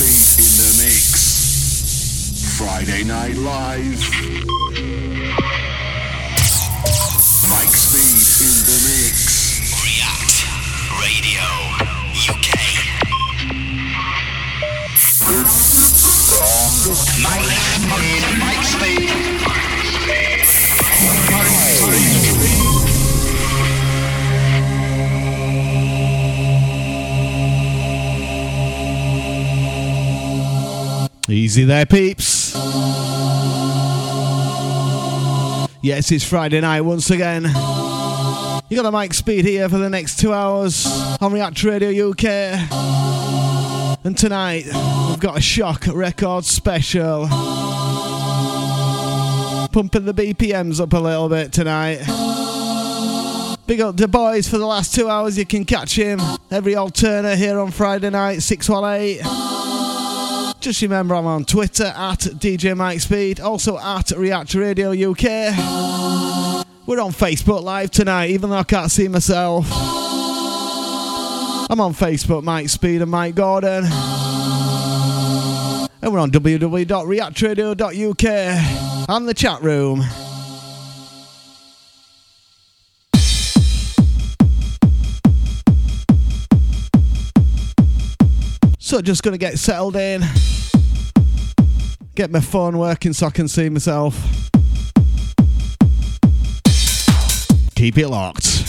Speed in the mix. Friday Night Live. Mike Speed in the mix. React Radio UK. Mike Easy there, peeps. Yes, it's Friday night once again. You got the mic Speed here for the next two hours on React Radio UK. And tonight, we've got a shock record special. Pumping the BPMs up a little bit tonight. Big up the boys for the last two hours. You can catch him every alternate here on Friday night, 618. Just remember, I'm on Twitter at DJ Mike Speed, also at React Radio UK. We're on Facebook Live tonight, even though I can't see myself. I'm on Facebook, Mike Speed and Mike Gordon. And we're on www.reactradio.uk and the chat room. So just gonna get settled in. Get my phone working so I can see myself. Keep it locked.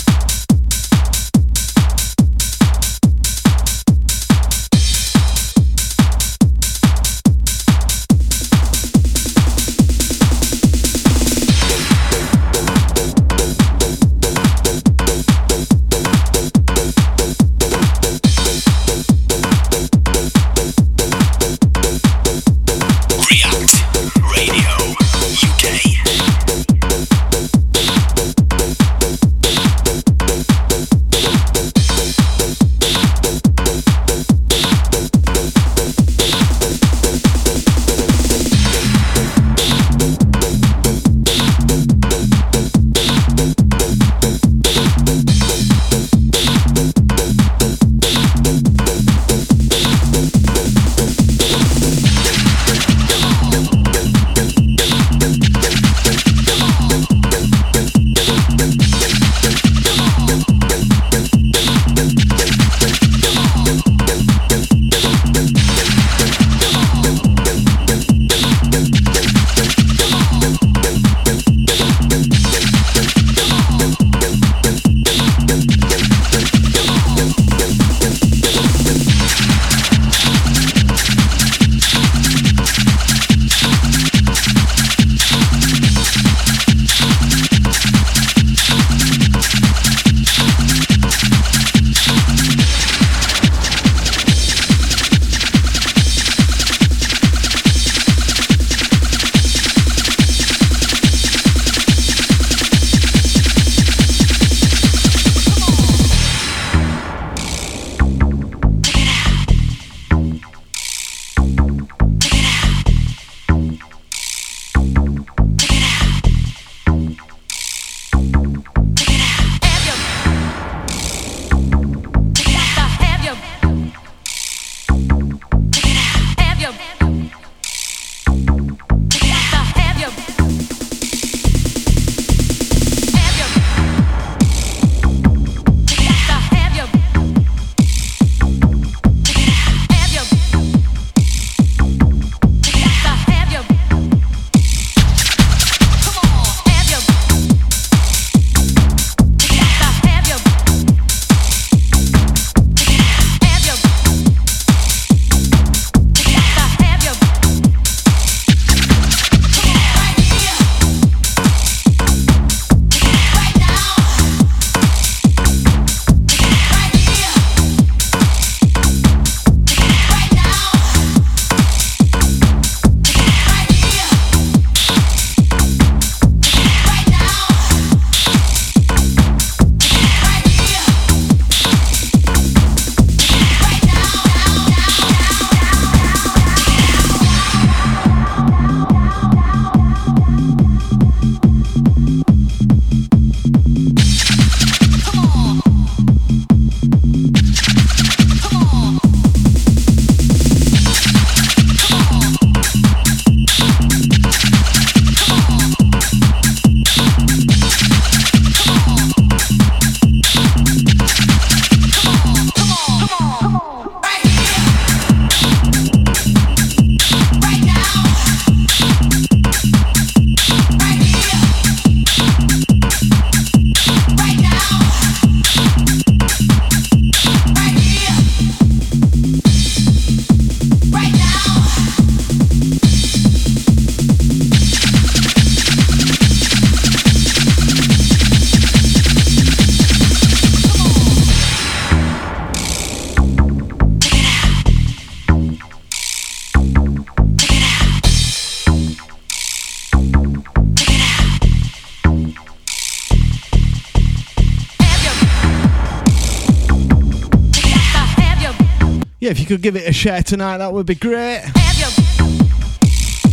Could give it a share tonight, that would be great.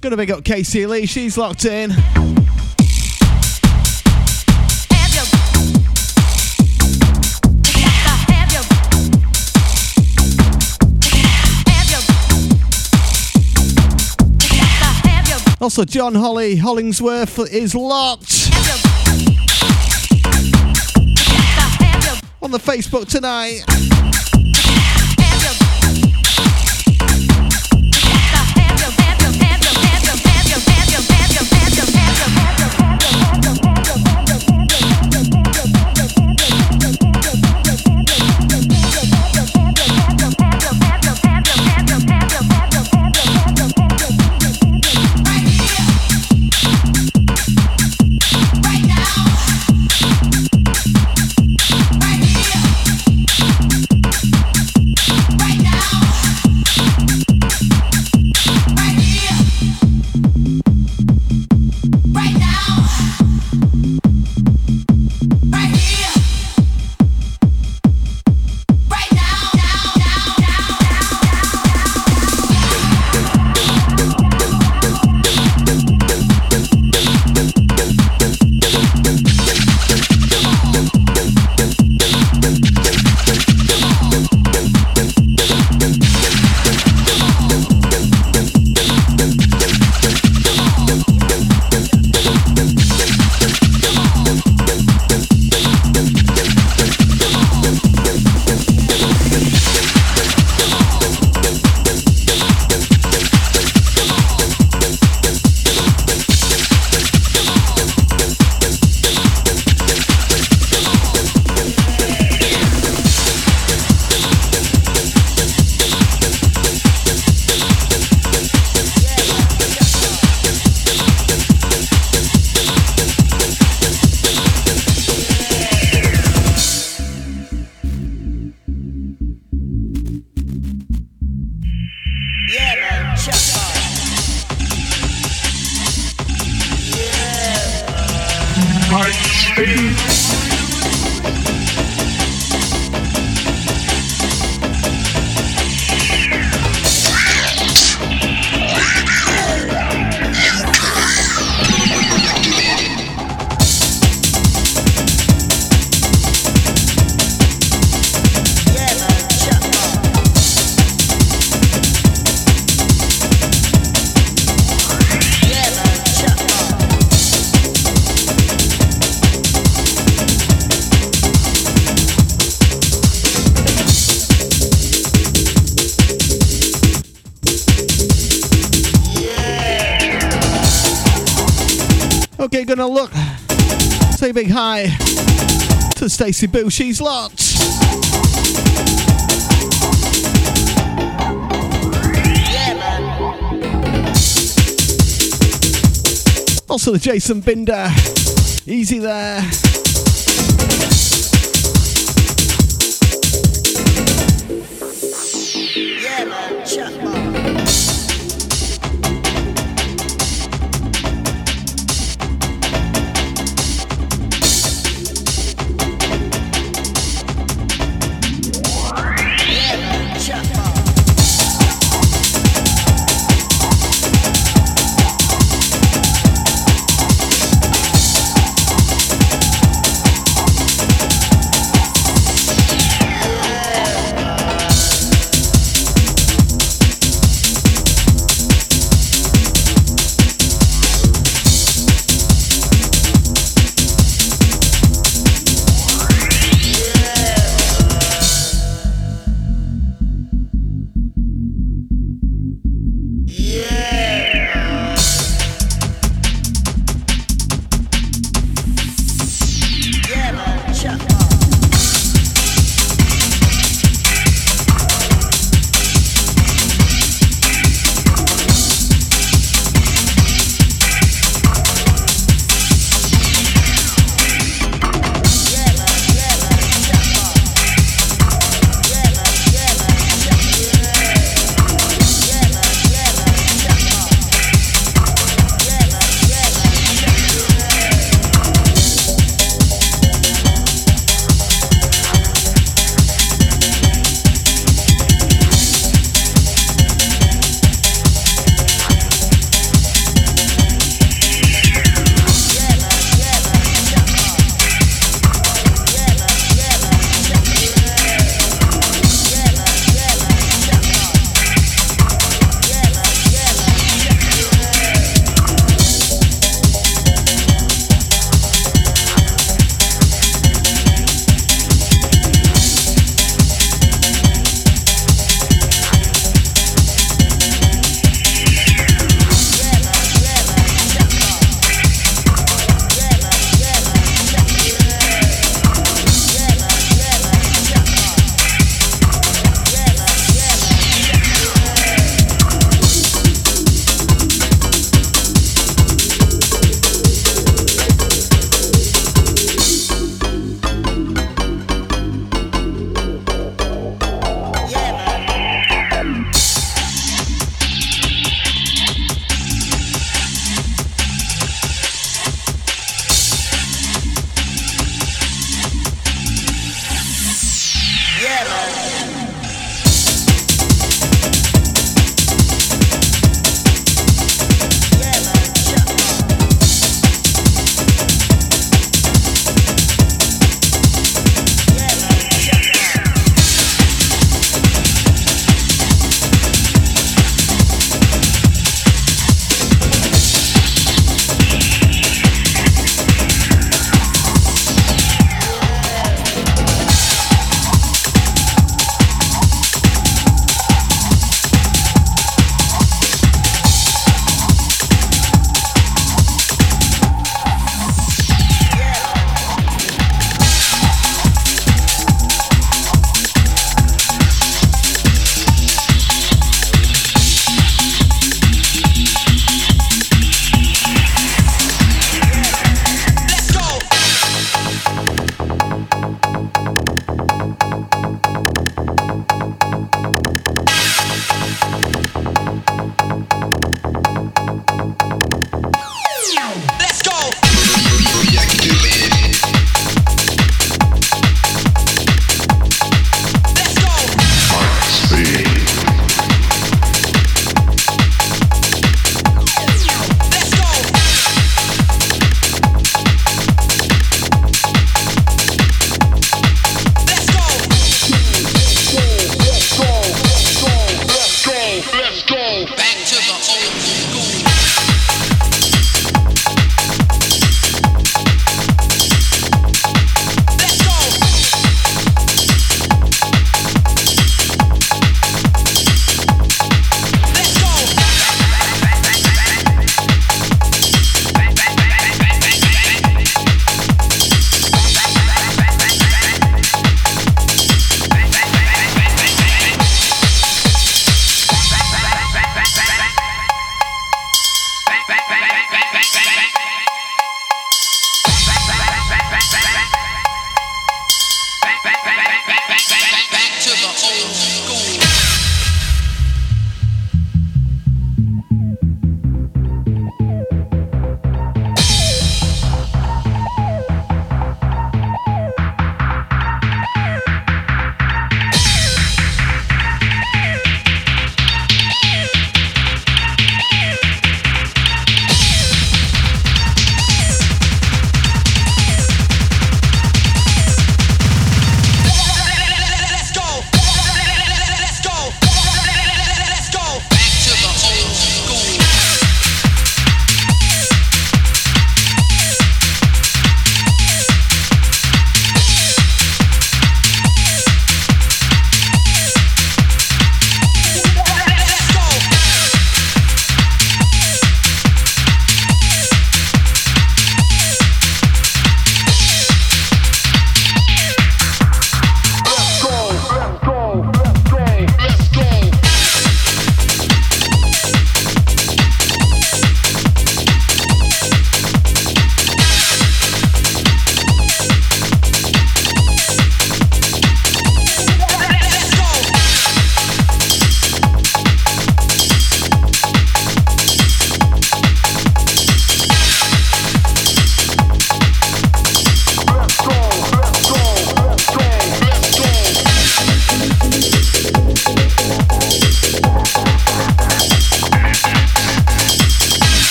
Gonna big up Casey Lee, she's locked in. Also, John Holly Hollingsworth is locked on the Facebook tonight. Stacey Boo. She's. Also the Jason Binder. Easy there.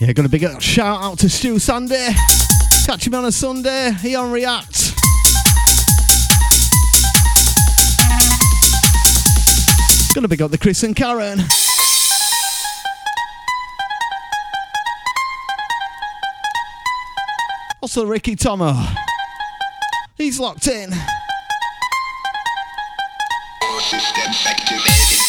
Yeah, gonna big up shout out to Stu Sunday. Catch him on a Sunday. He on React. Gonna big up the Chris and Karen. Also Ricky Tomo. He's locked in. Activated.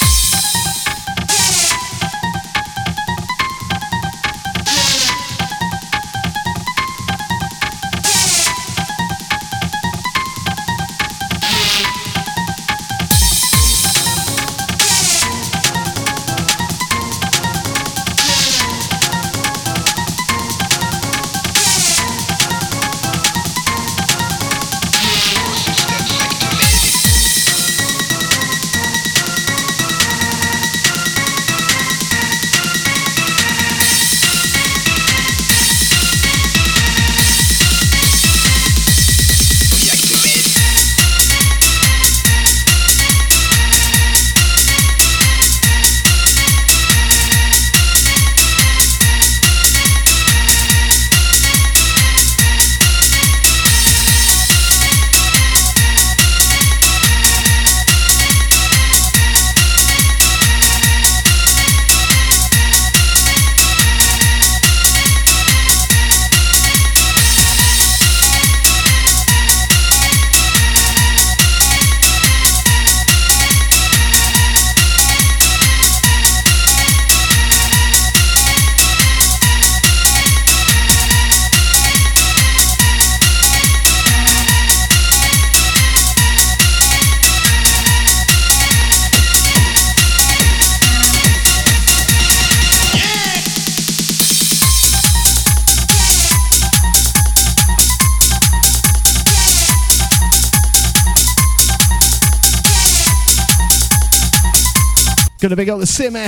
Gonna big up the Simmy.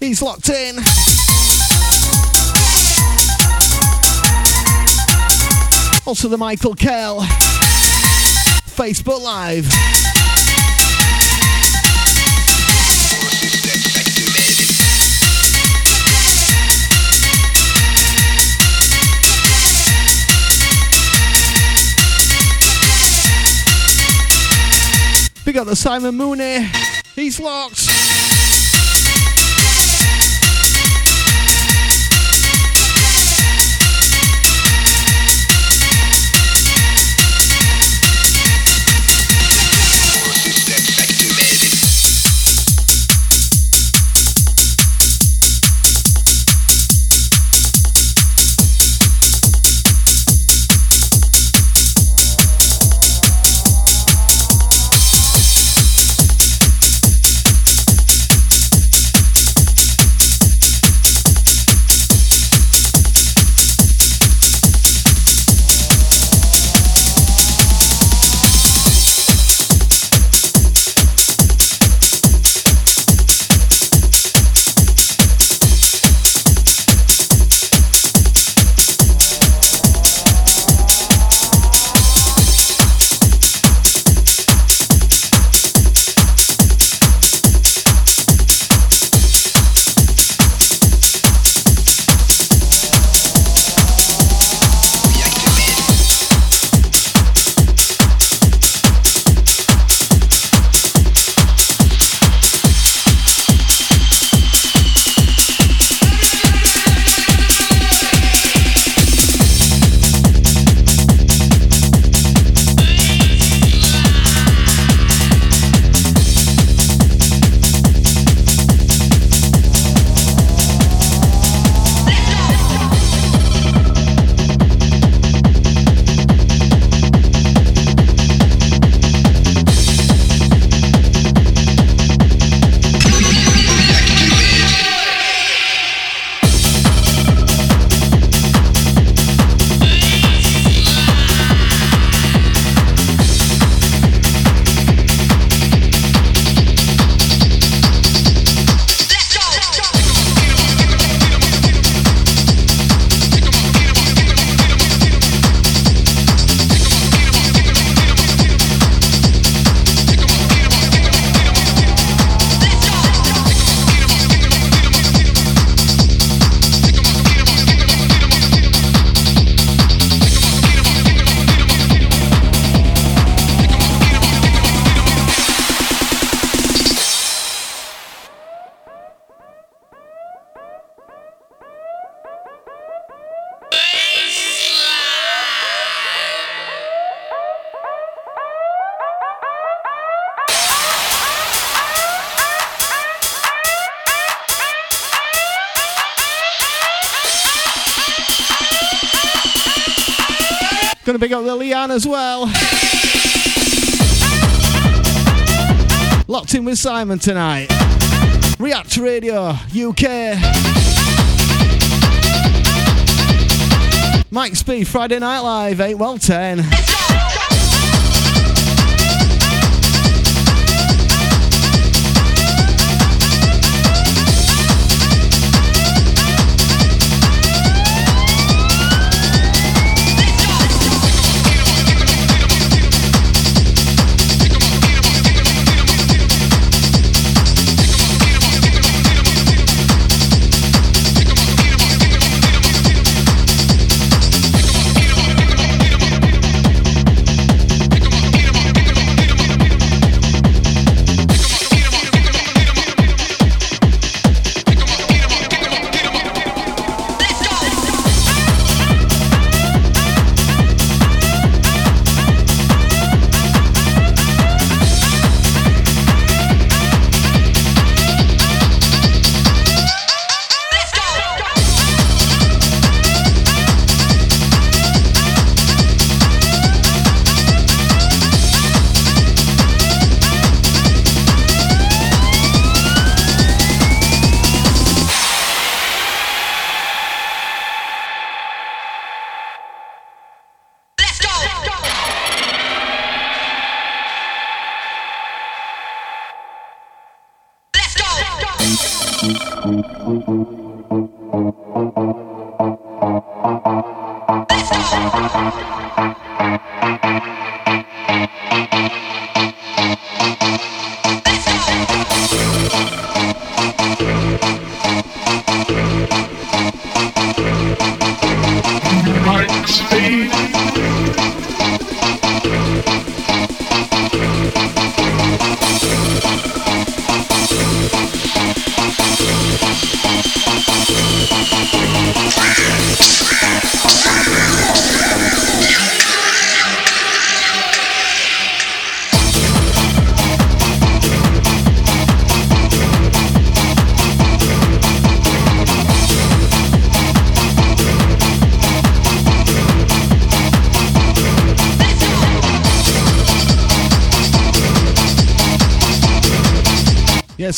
He's locked in. Also the Michael Kell. Facebook Live. Big up the Simon Mooney. He's locked. Simon tonight. React Radio UK. Mike Speed, Friday Night Live, 8 well 10.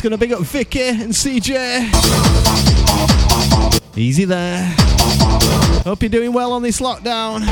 Yeah, gonna big up Vicky and CJ. Easy there. Hope you're doing well on this lockdown.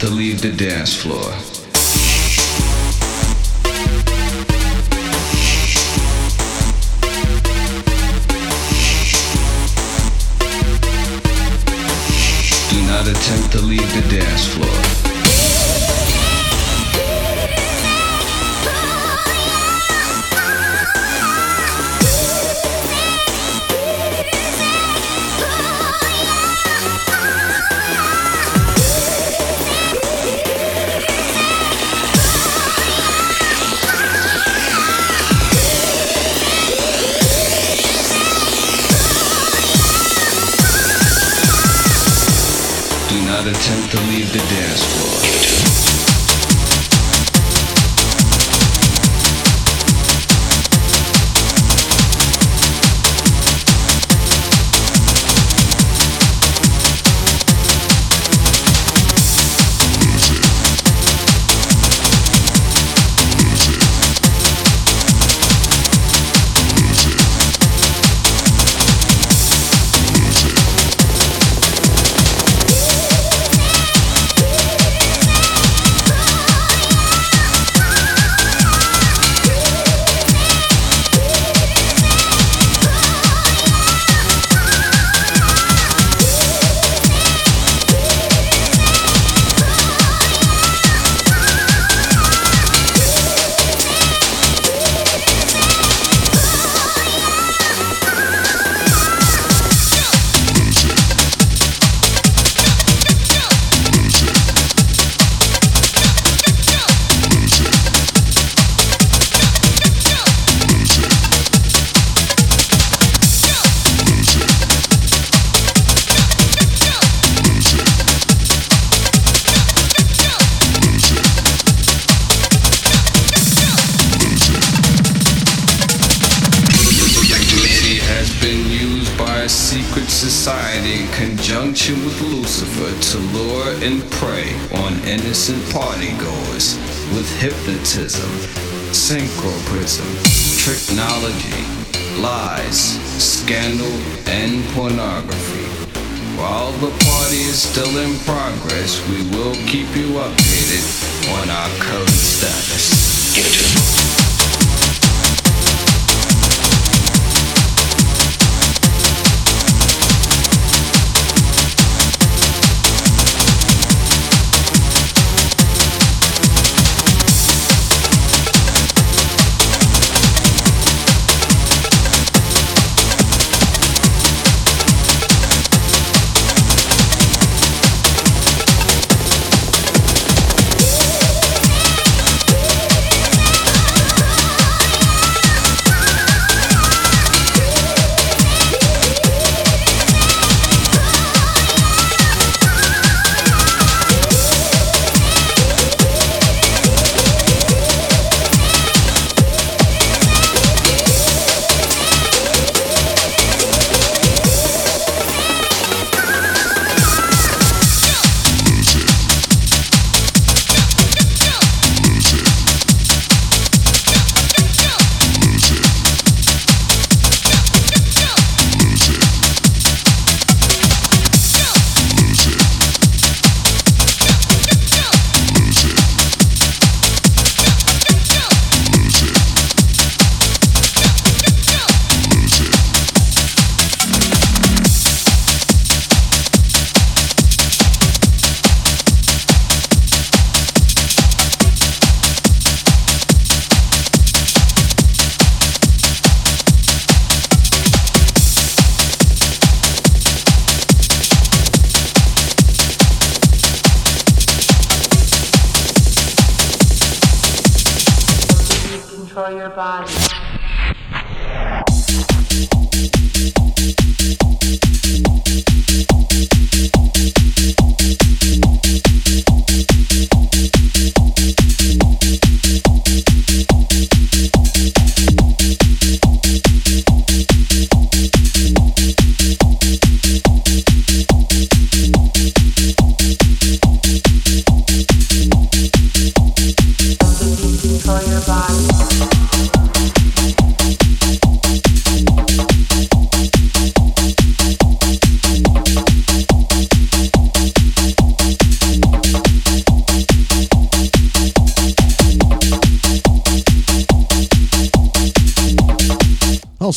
To leave the dance floor. Do not attempt to leave the dance floor. The dance floor. Synchroprism, technology, lies, scandal, and pornography. While the party is still in progress, we will keep you updated on our current status. control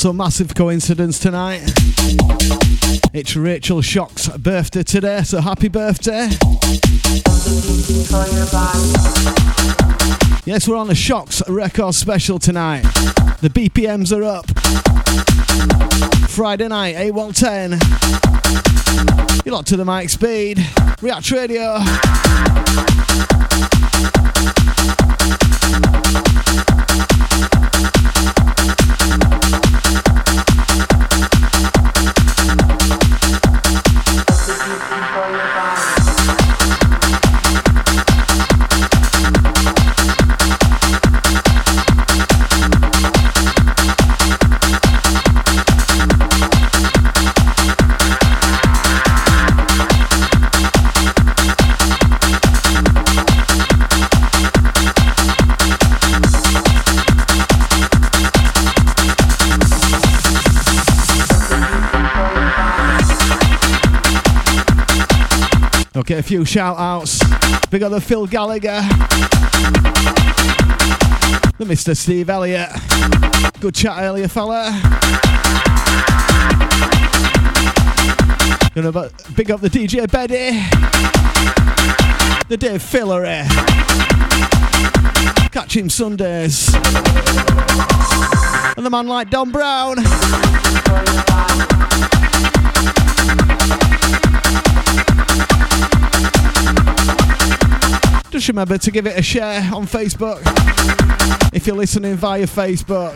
Also, massive coincidence tonight. It's Rachel Shock's birthday today, so happy birthday. Yes, we're on a Shocks record special tonight. The BPMs are up. Friday night, 8 1 10. You're locked to the Mike Speed. React Radio. Okay, a few shout outs. Big up the Phil Gallagher. The Mr. Steve Elliott. Good chat earlier, fella. Gonna big up the DJ Beddy. The Dave Fillery. Catch him Sundays. And the man like Don Brown. Just remember to give it a share on Facebook if you're listening via Facebook.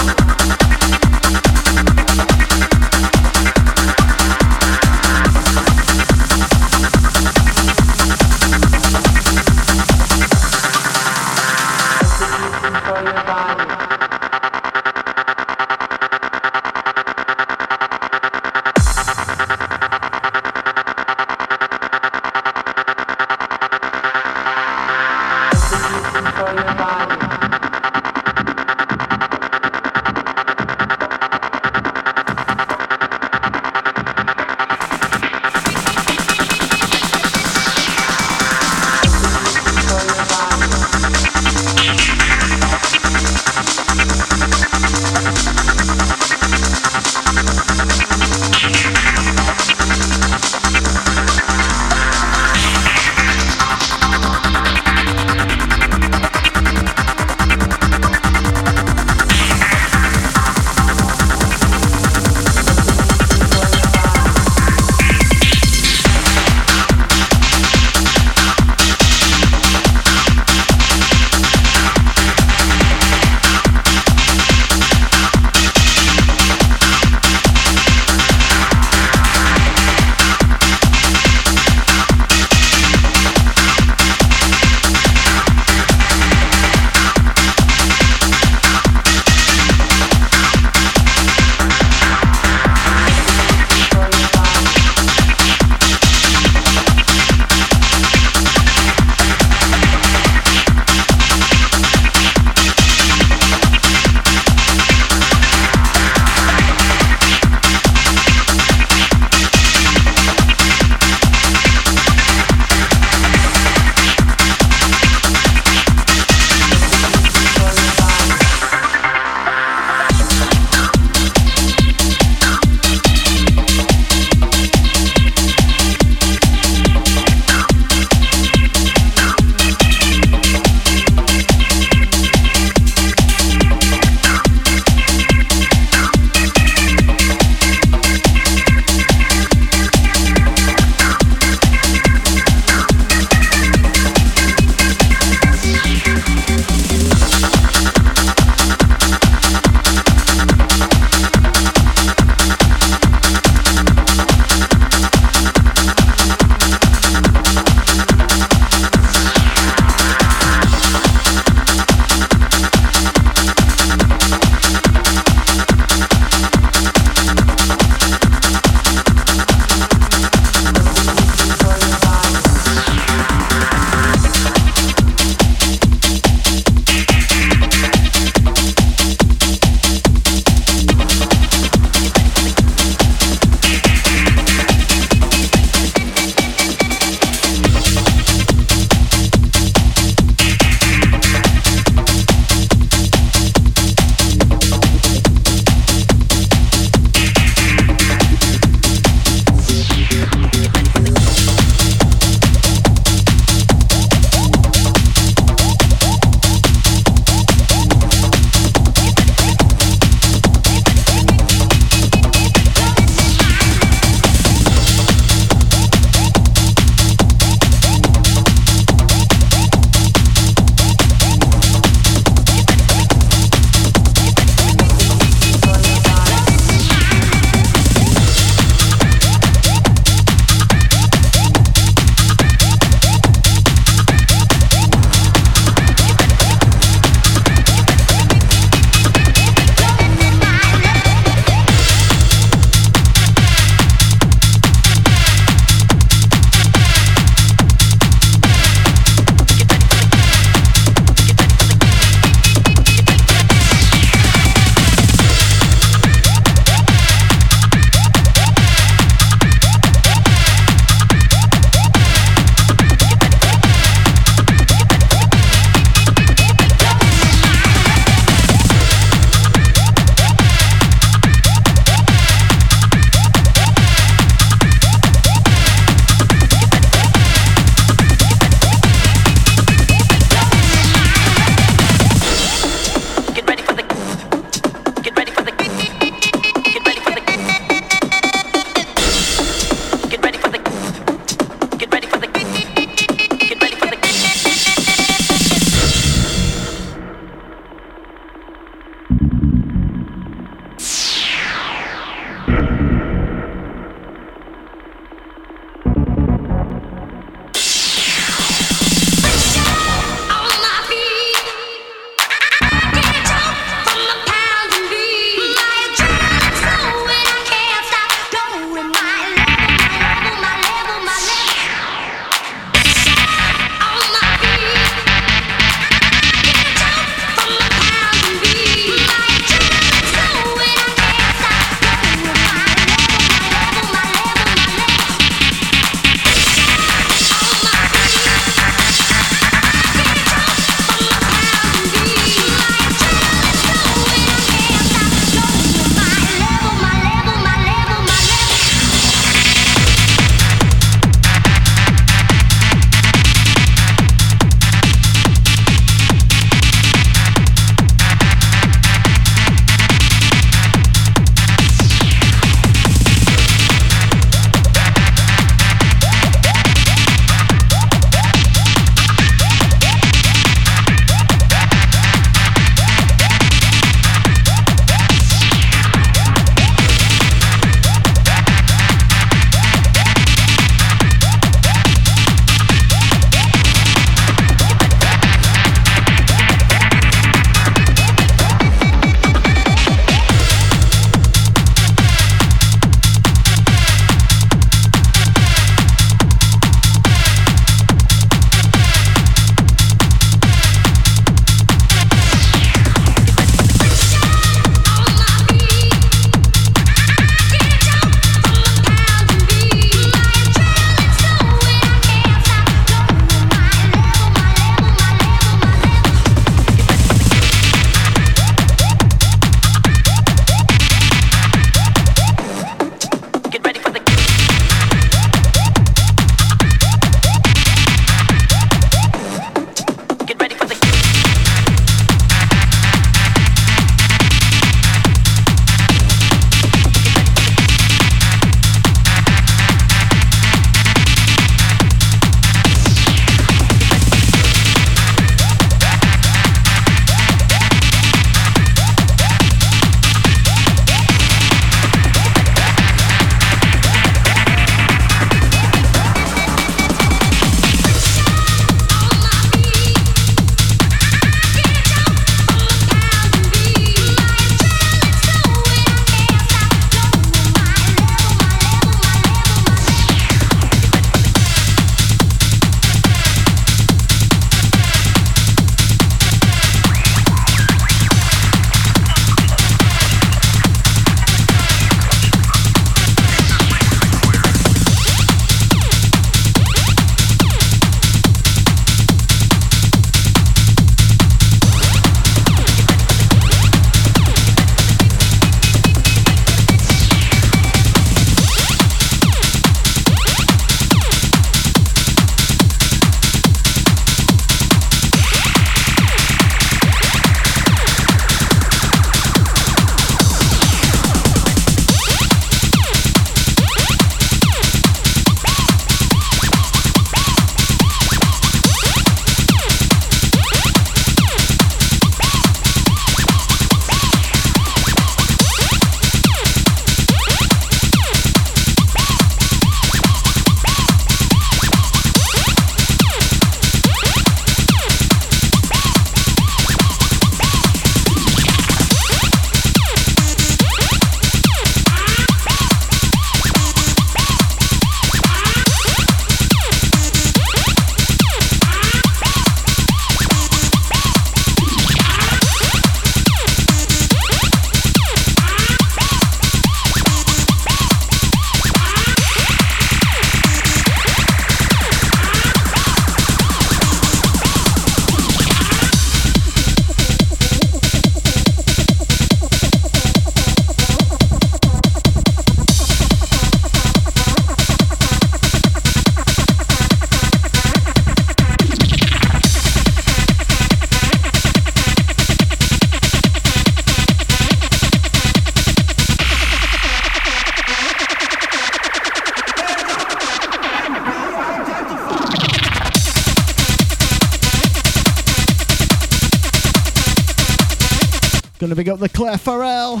Farrell.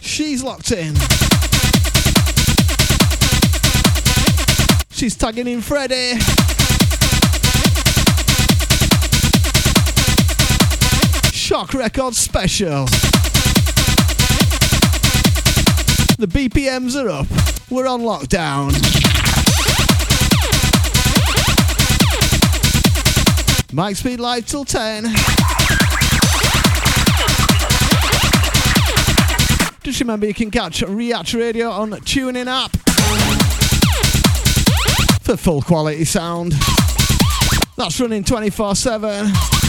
She's locked in. She's tagging in Freddie. Shock Record special. The BPMs are up. We're on lockdown. Mike Speed Live till 10. Remember you can catch React Radio on TuneIn app for full quality sound. That's running 24 7.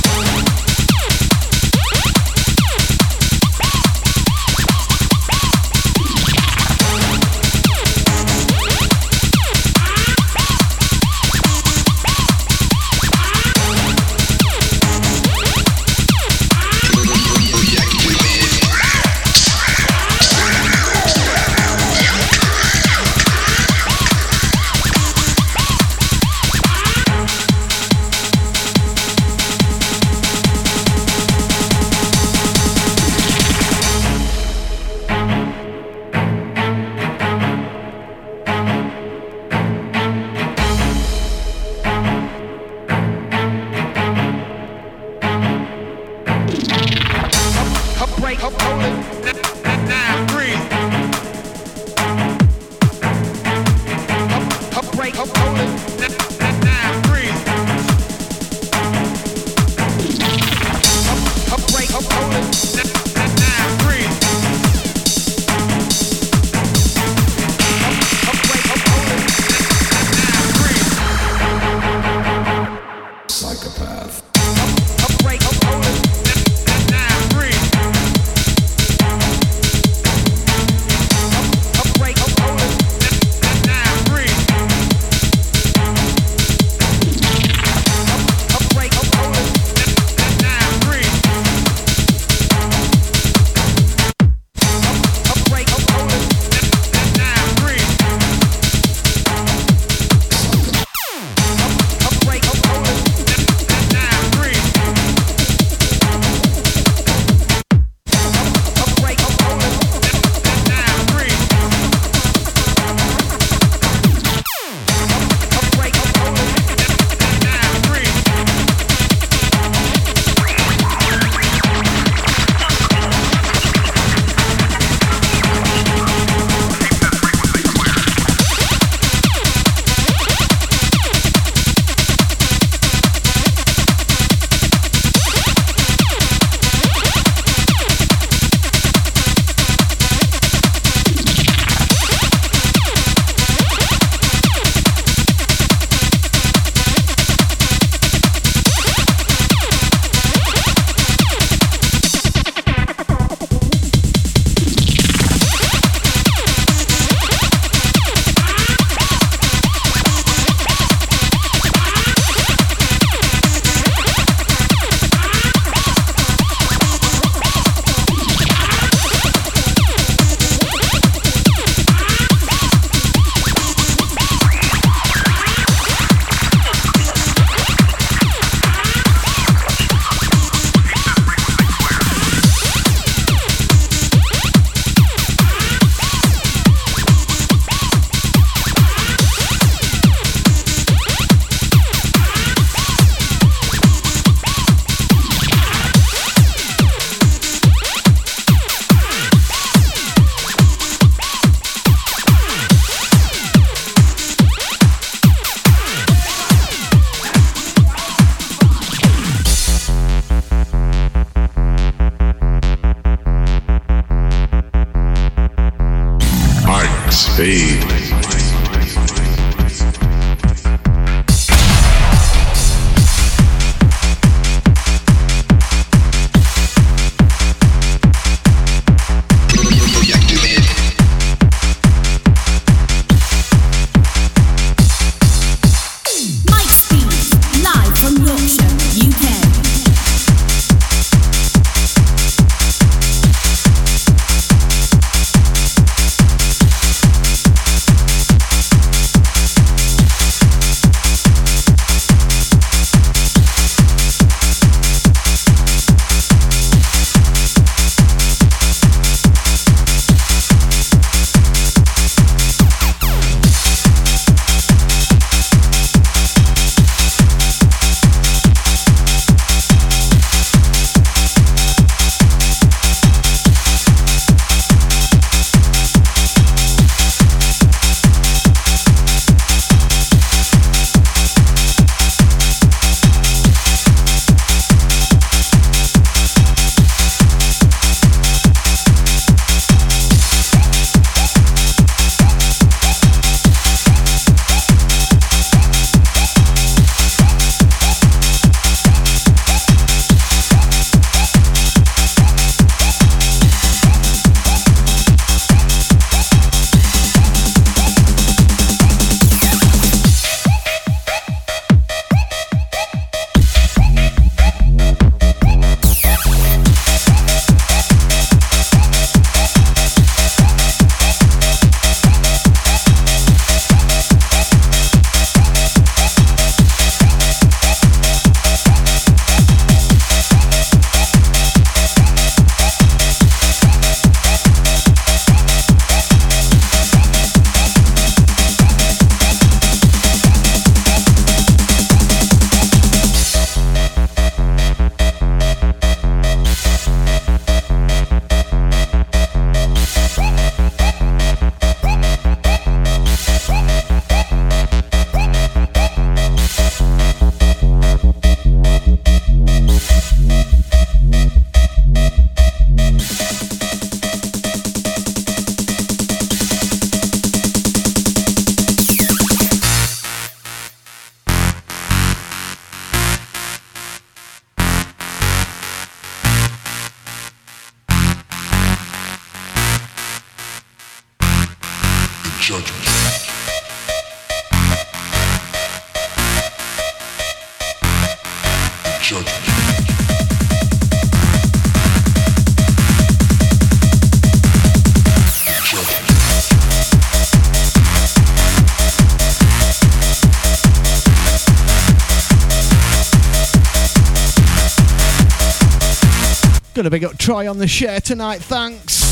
Gonna big up Troy on the share tonight, thanks.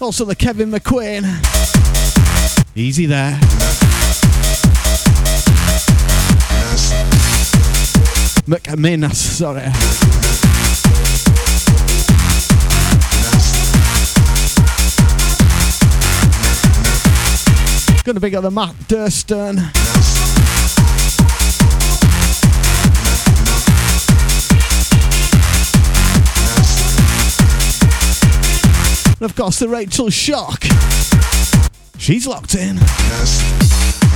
Also the Kevin McQueen. Easy there. McMinas, sorry. Gonna big up the Matt Durston. And of course, the Rachel Shock. She's locked in. Drugs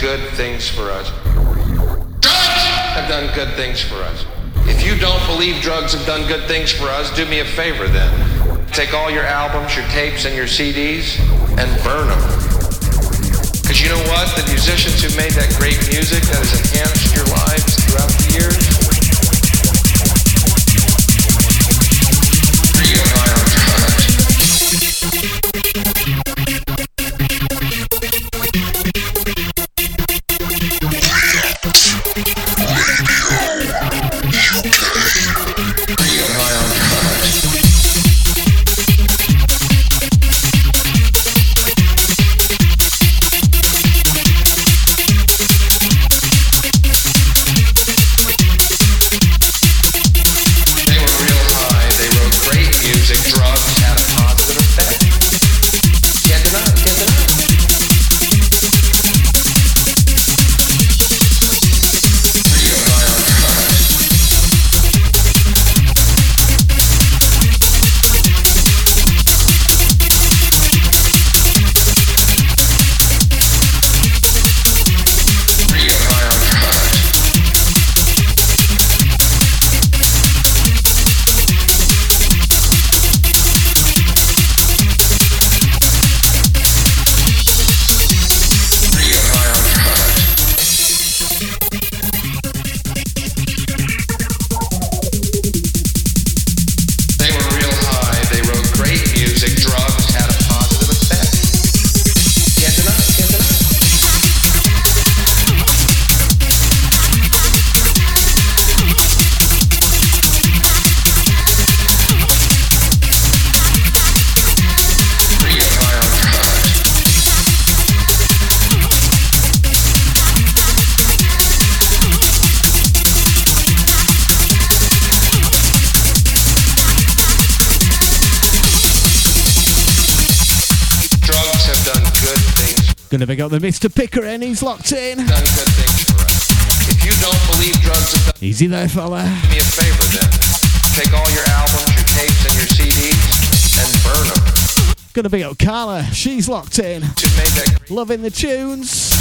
good things for us. Drugs have done good things for us. If you don't believe drugs have done good things for us, do me a favor then. Take all your albums, your tapes, and your CDs and burn them. Because you know what? The musicians who made that great music that has enhanced your Up the Mr. Picker and he's locked in. Done good things for us. If you don't believe drugs have done Easy there, fella. me a favor then. Take all your albums, your tapes, and your CDs and burn them. Gonna be up Carla. She's locked in. To made that Loving the tunes.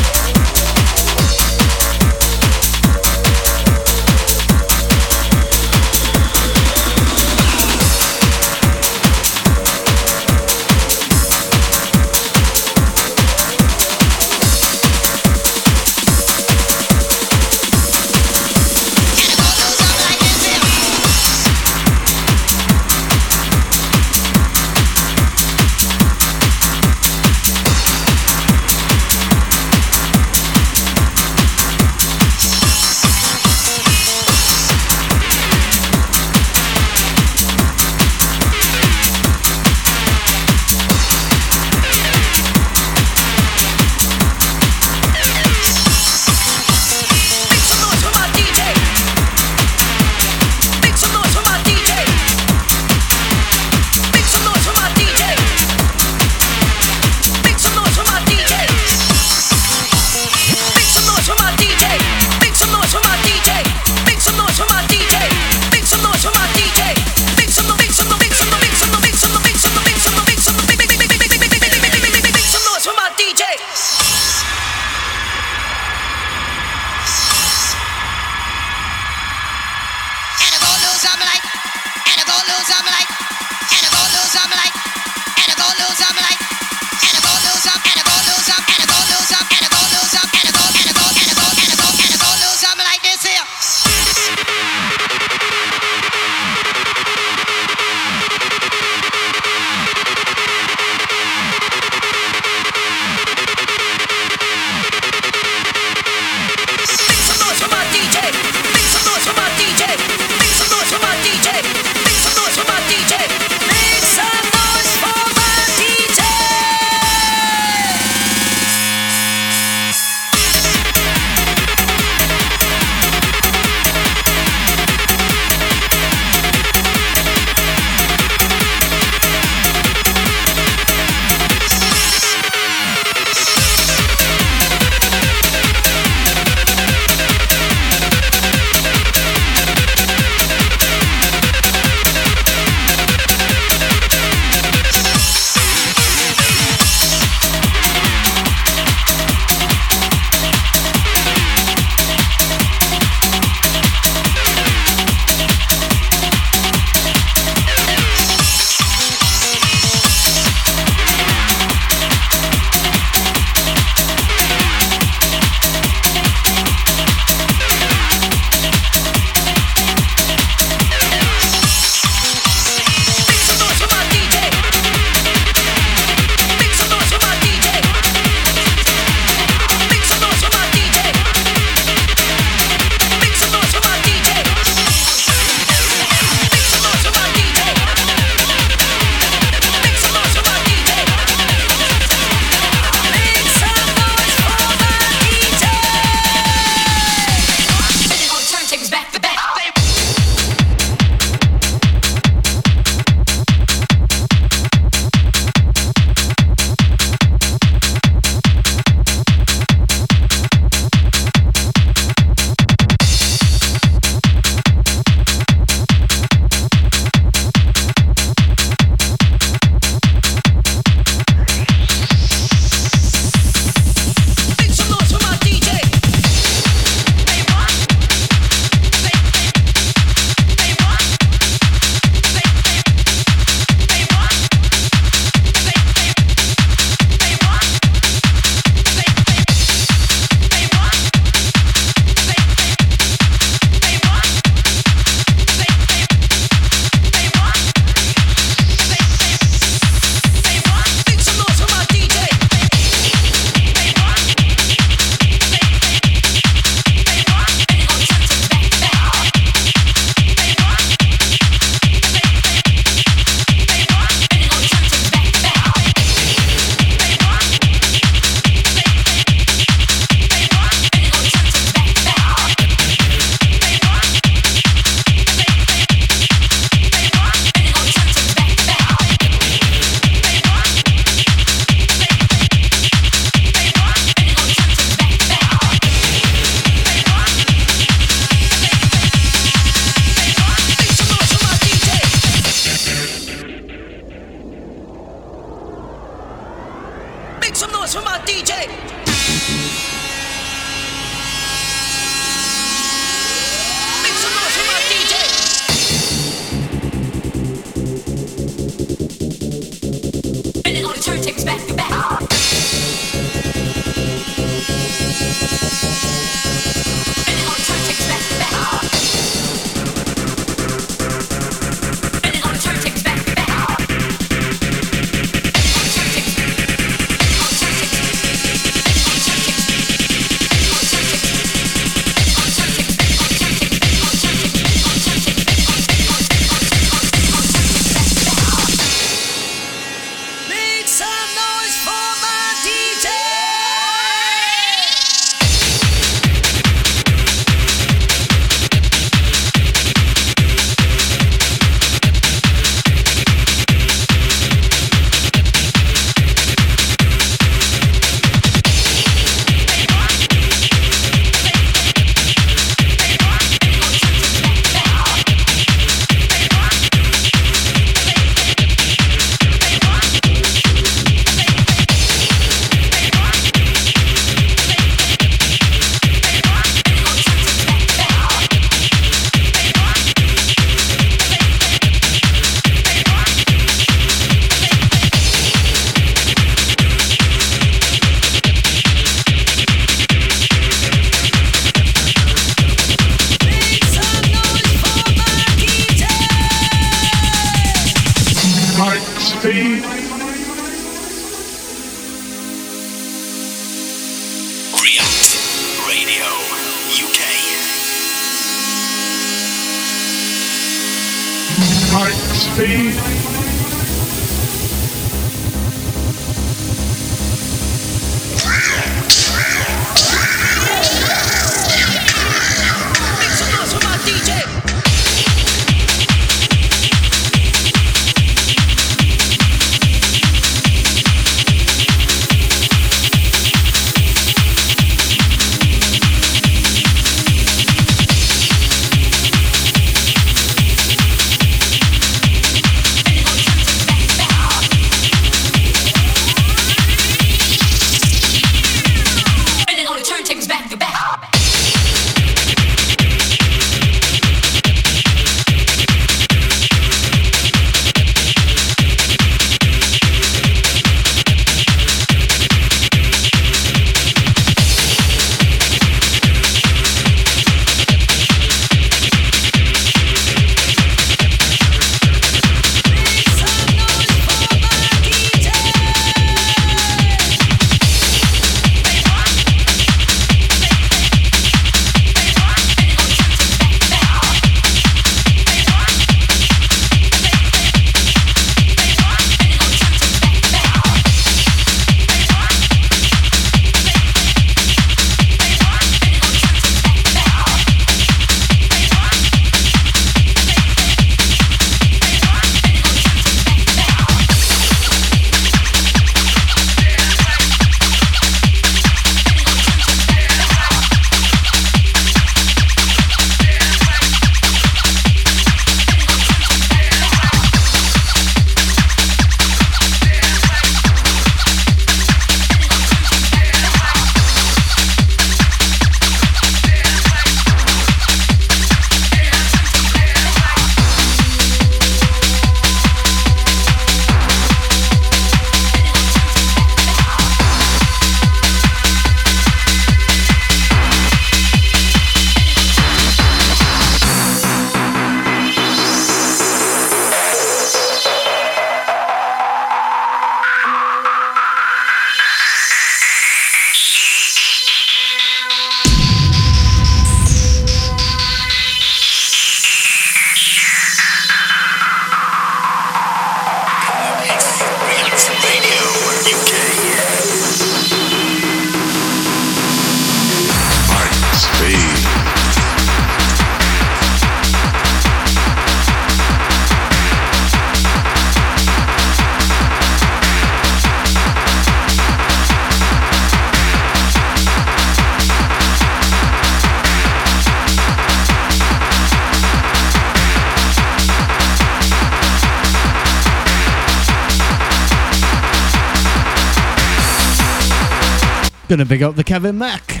Gonna big up the Kevin Mack.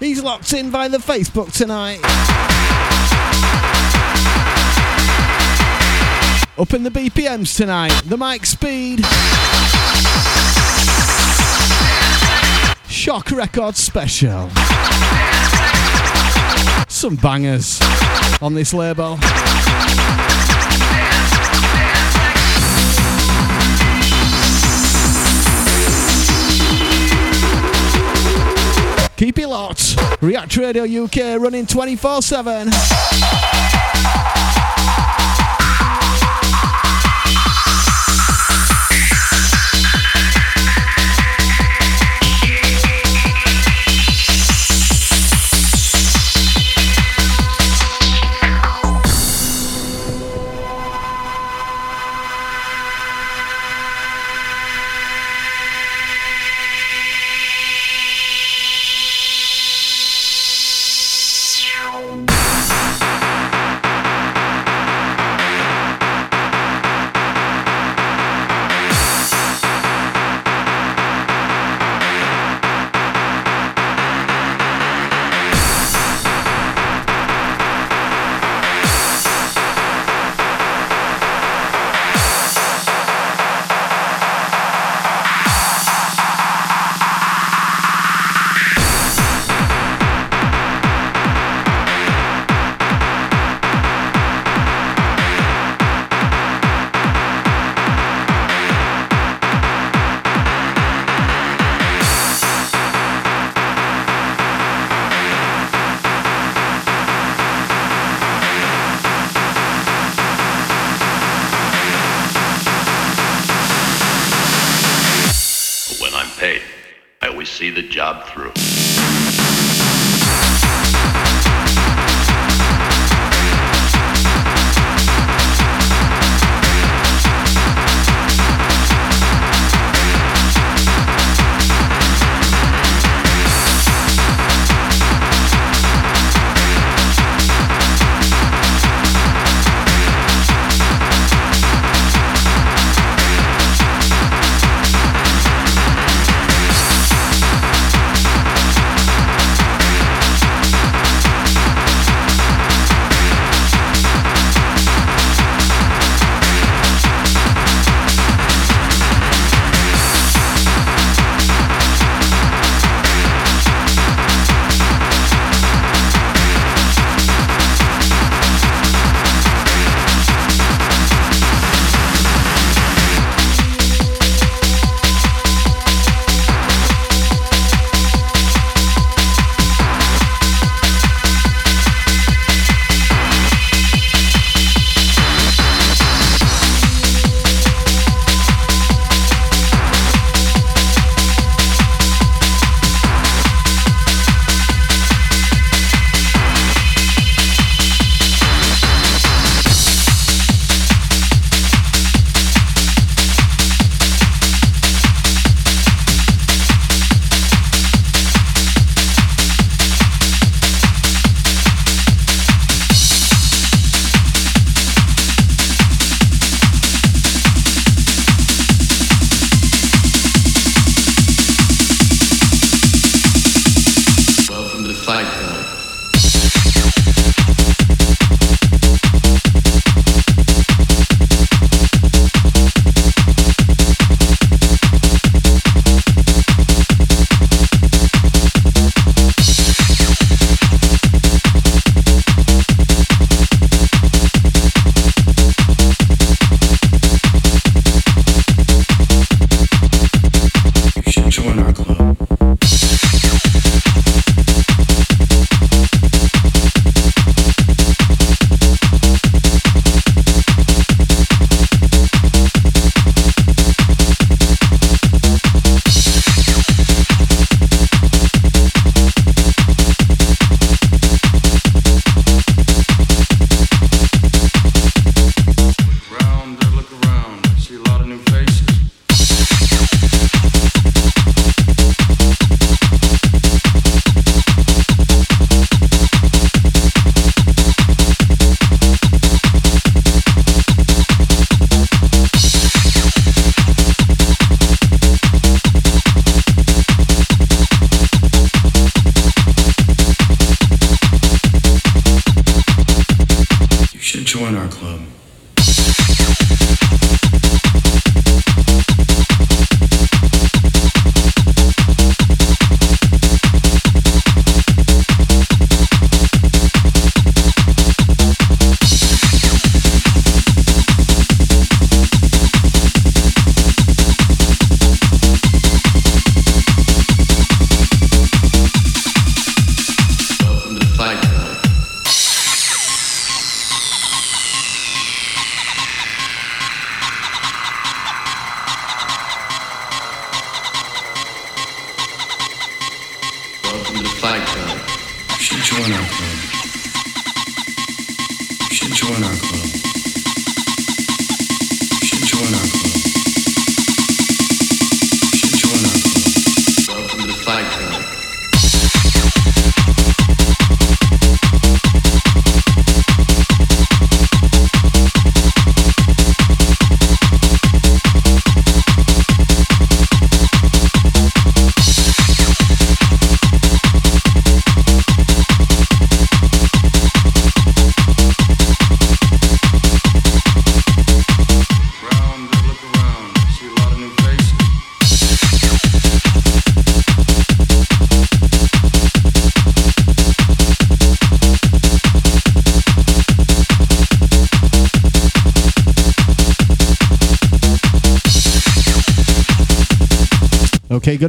He's locked in by the Facebook tonight. Up in the BPMs tonight, the Mike Speed. Shock Records special. Some bangers on this label. React Radio UK running 24 7.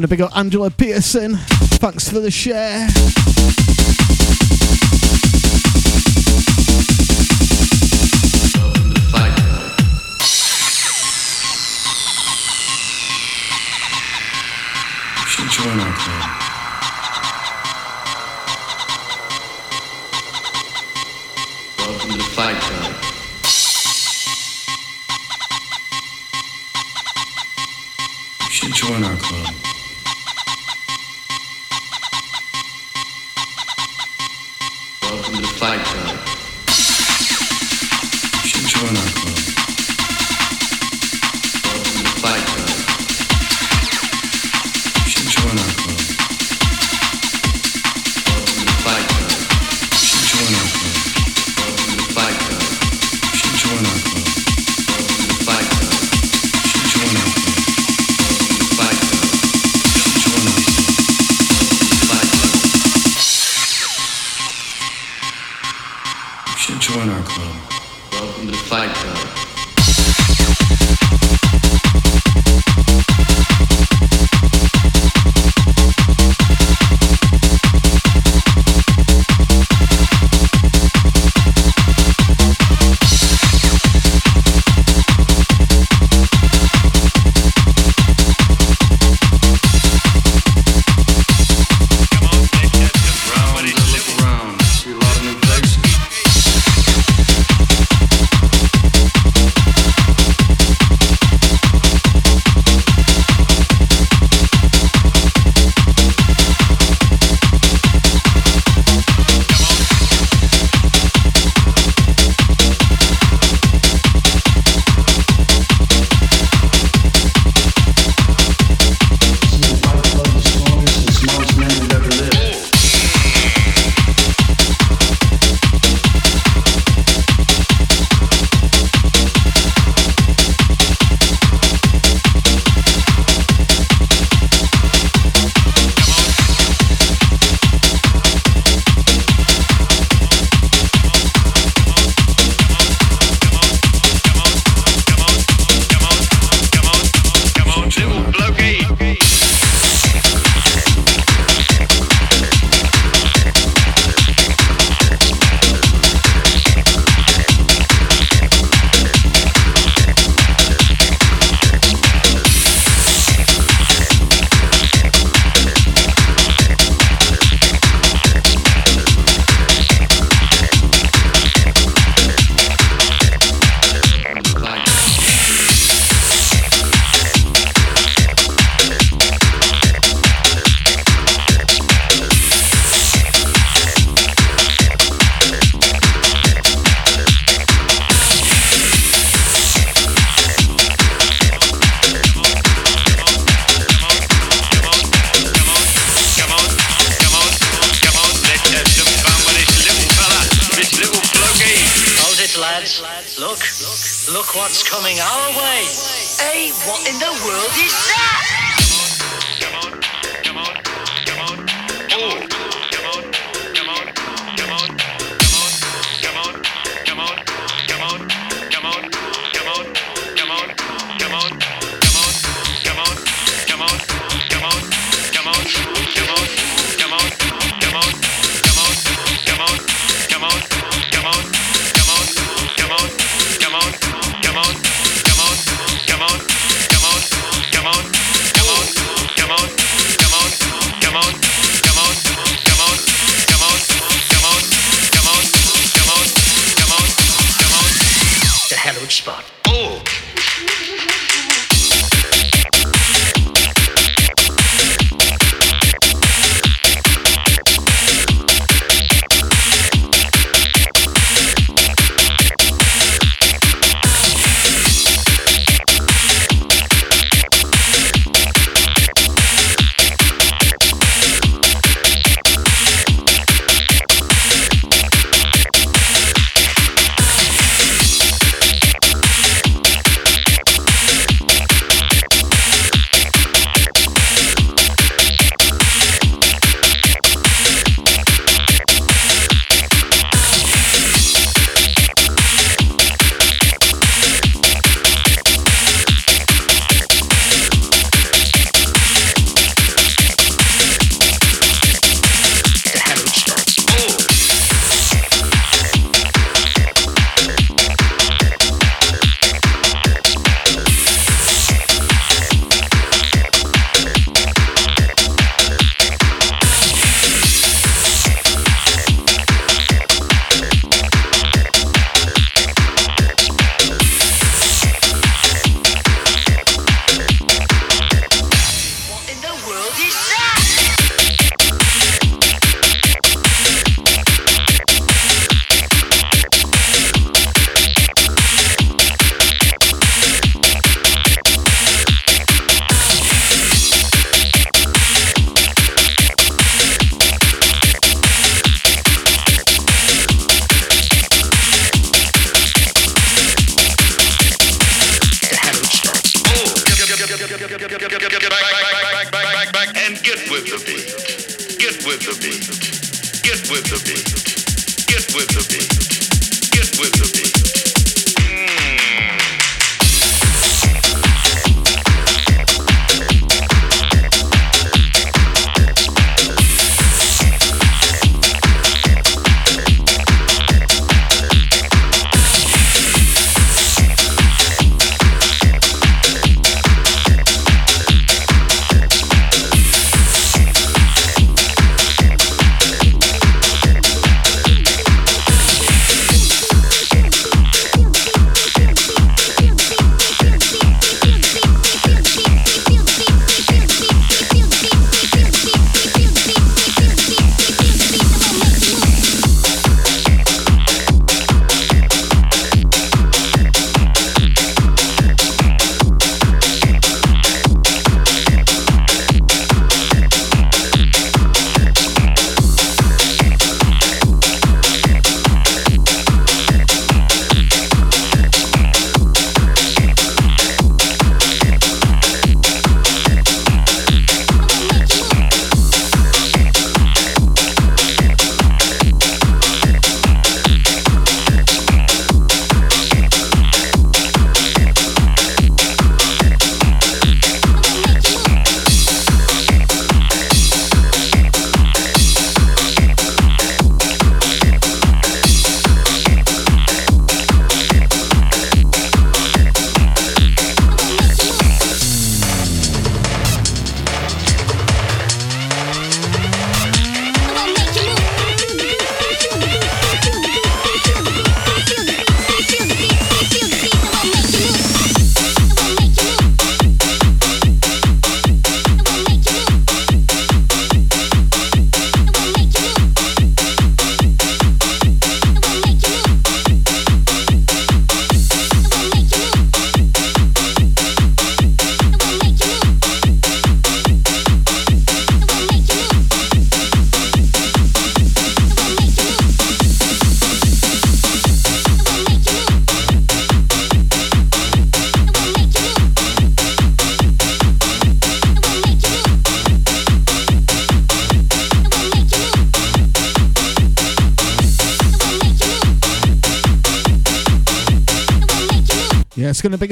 going to big up Angela Pearson. Thanks for the share.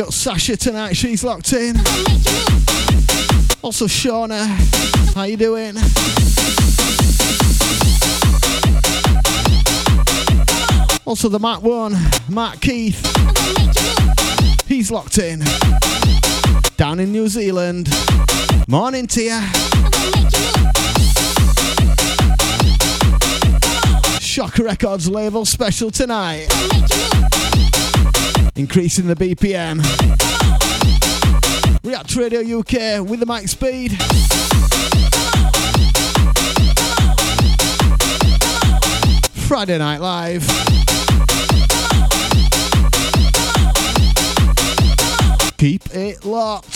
Up Sasha tonight. She's locked in. Also, Shauna. How you doing? Also, the Matt one, Matt Keith. He's locked in. Down in New Zealand. Morning to ya. Shock Records label special tonight. Increasing the BPM. React Radio UK with the Mike Speed. Friday Night Live. Keep it locked.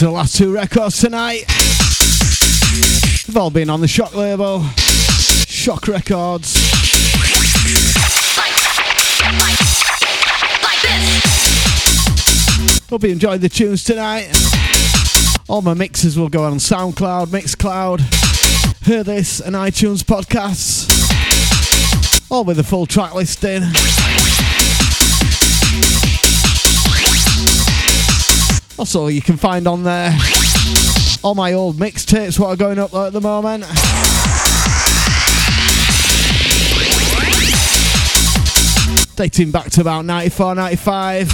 Into the last two records tonight. They've all been on the Shock label. Shock Records. Hope you enjoyed the tunes tonight. All my mixes will go on SoundCloud, Mixcloud, Hear This, and iTunes podcasts. All with the full track listing. Also, you can find on there all my old mixtapes, what are going up at the moment. Dating back to about 94, 95.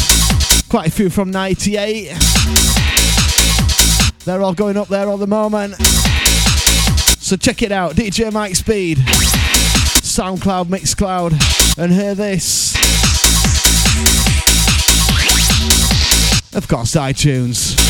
Quite a few from 98. They're all going up there at the moment. So check it out. DJ Mike Speed, SoundCloud, Mixcloud, and hear this. Of course, iTunes.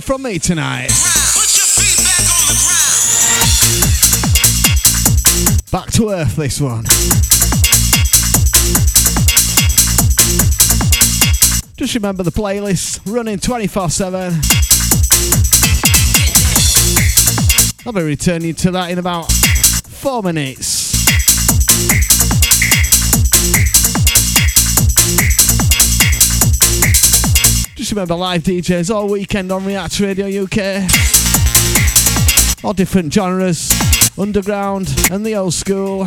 From me tonight. Back to earth, this one. Just remember the playlist running 24 7. I'll be returning to that in about four minutes. Remember live DJs all weekend on React Radio UK. All different genres, underground and the old school.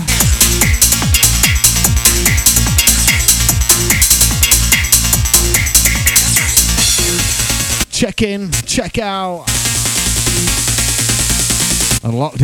Check in, check out, and lock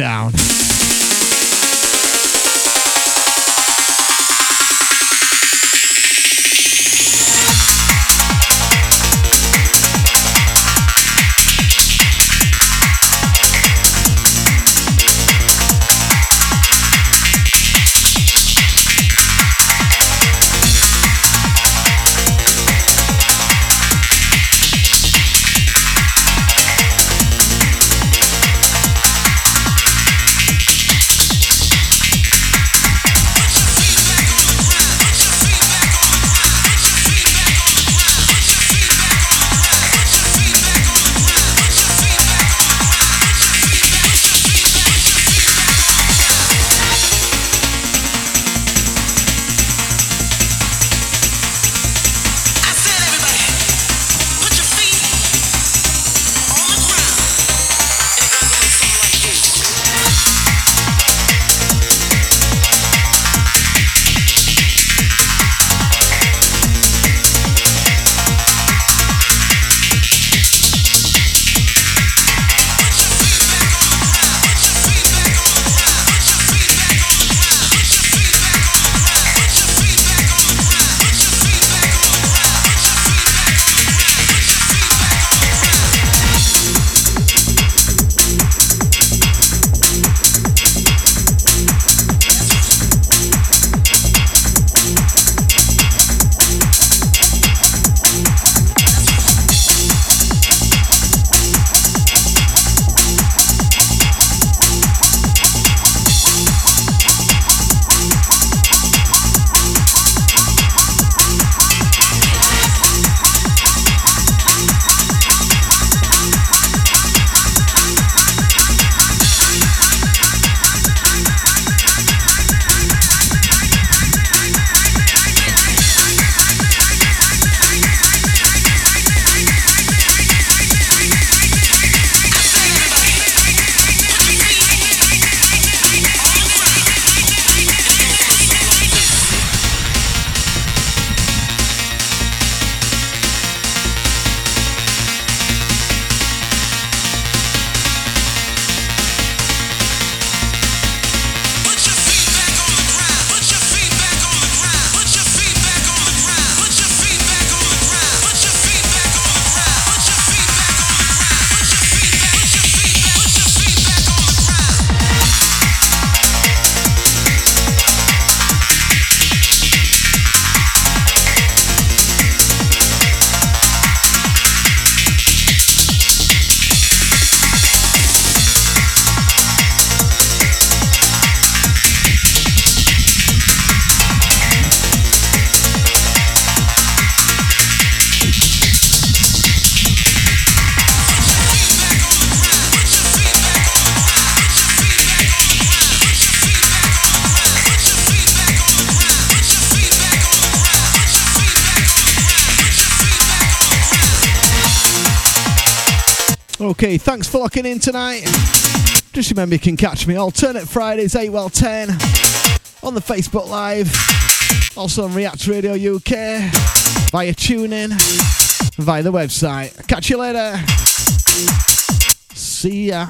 thanks for locking in tonight. Just remember you can catch me alternate Fridays, 8 well 10 on the Facebook Live, also on React Radio UK, via TuneIn, via the website. Catch you later. See ya.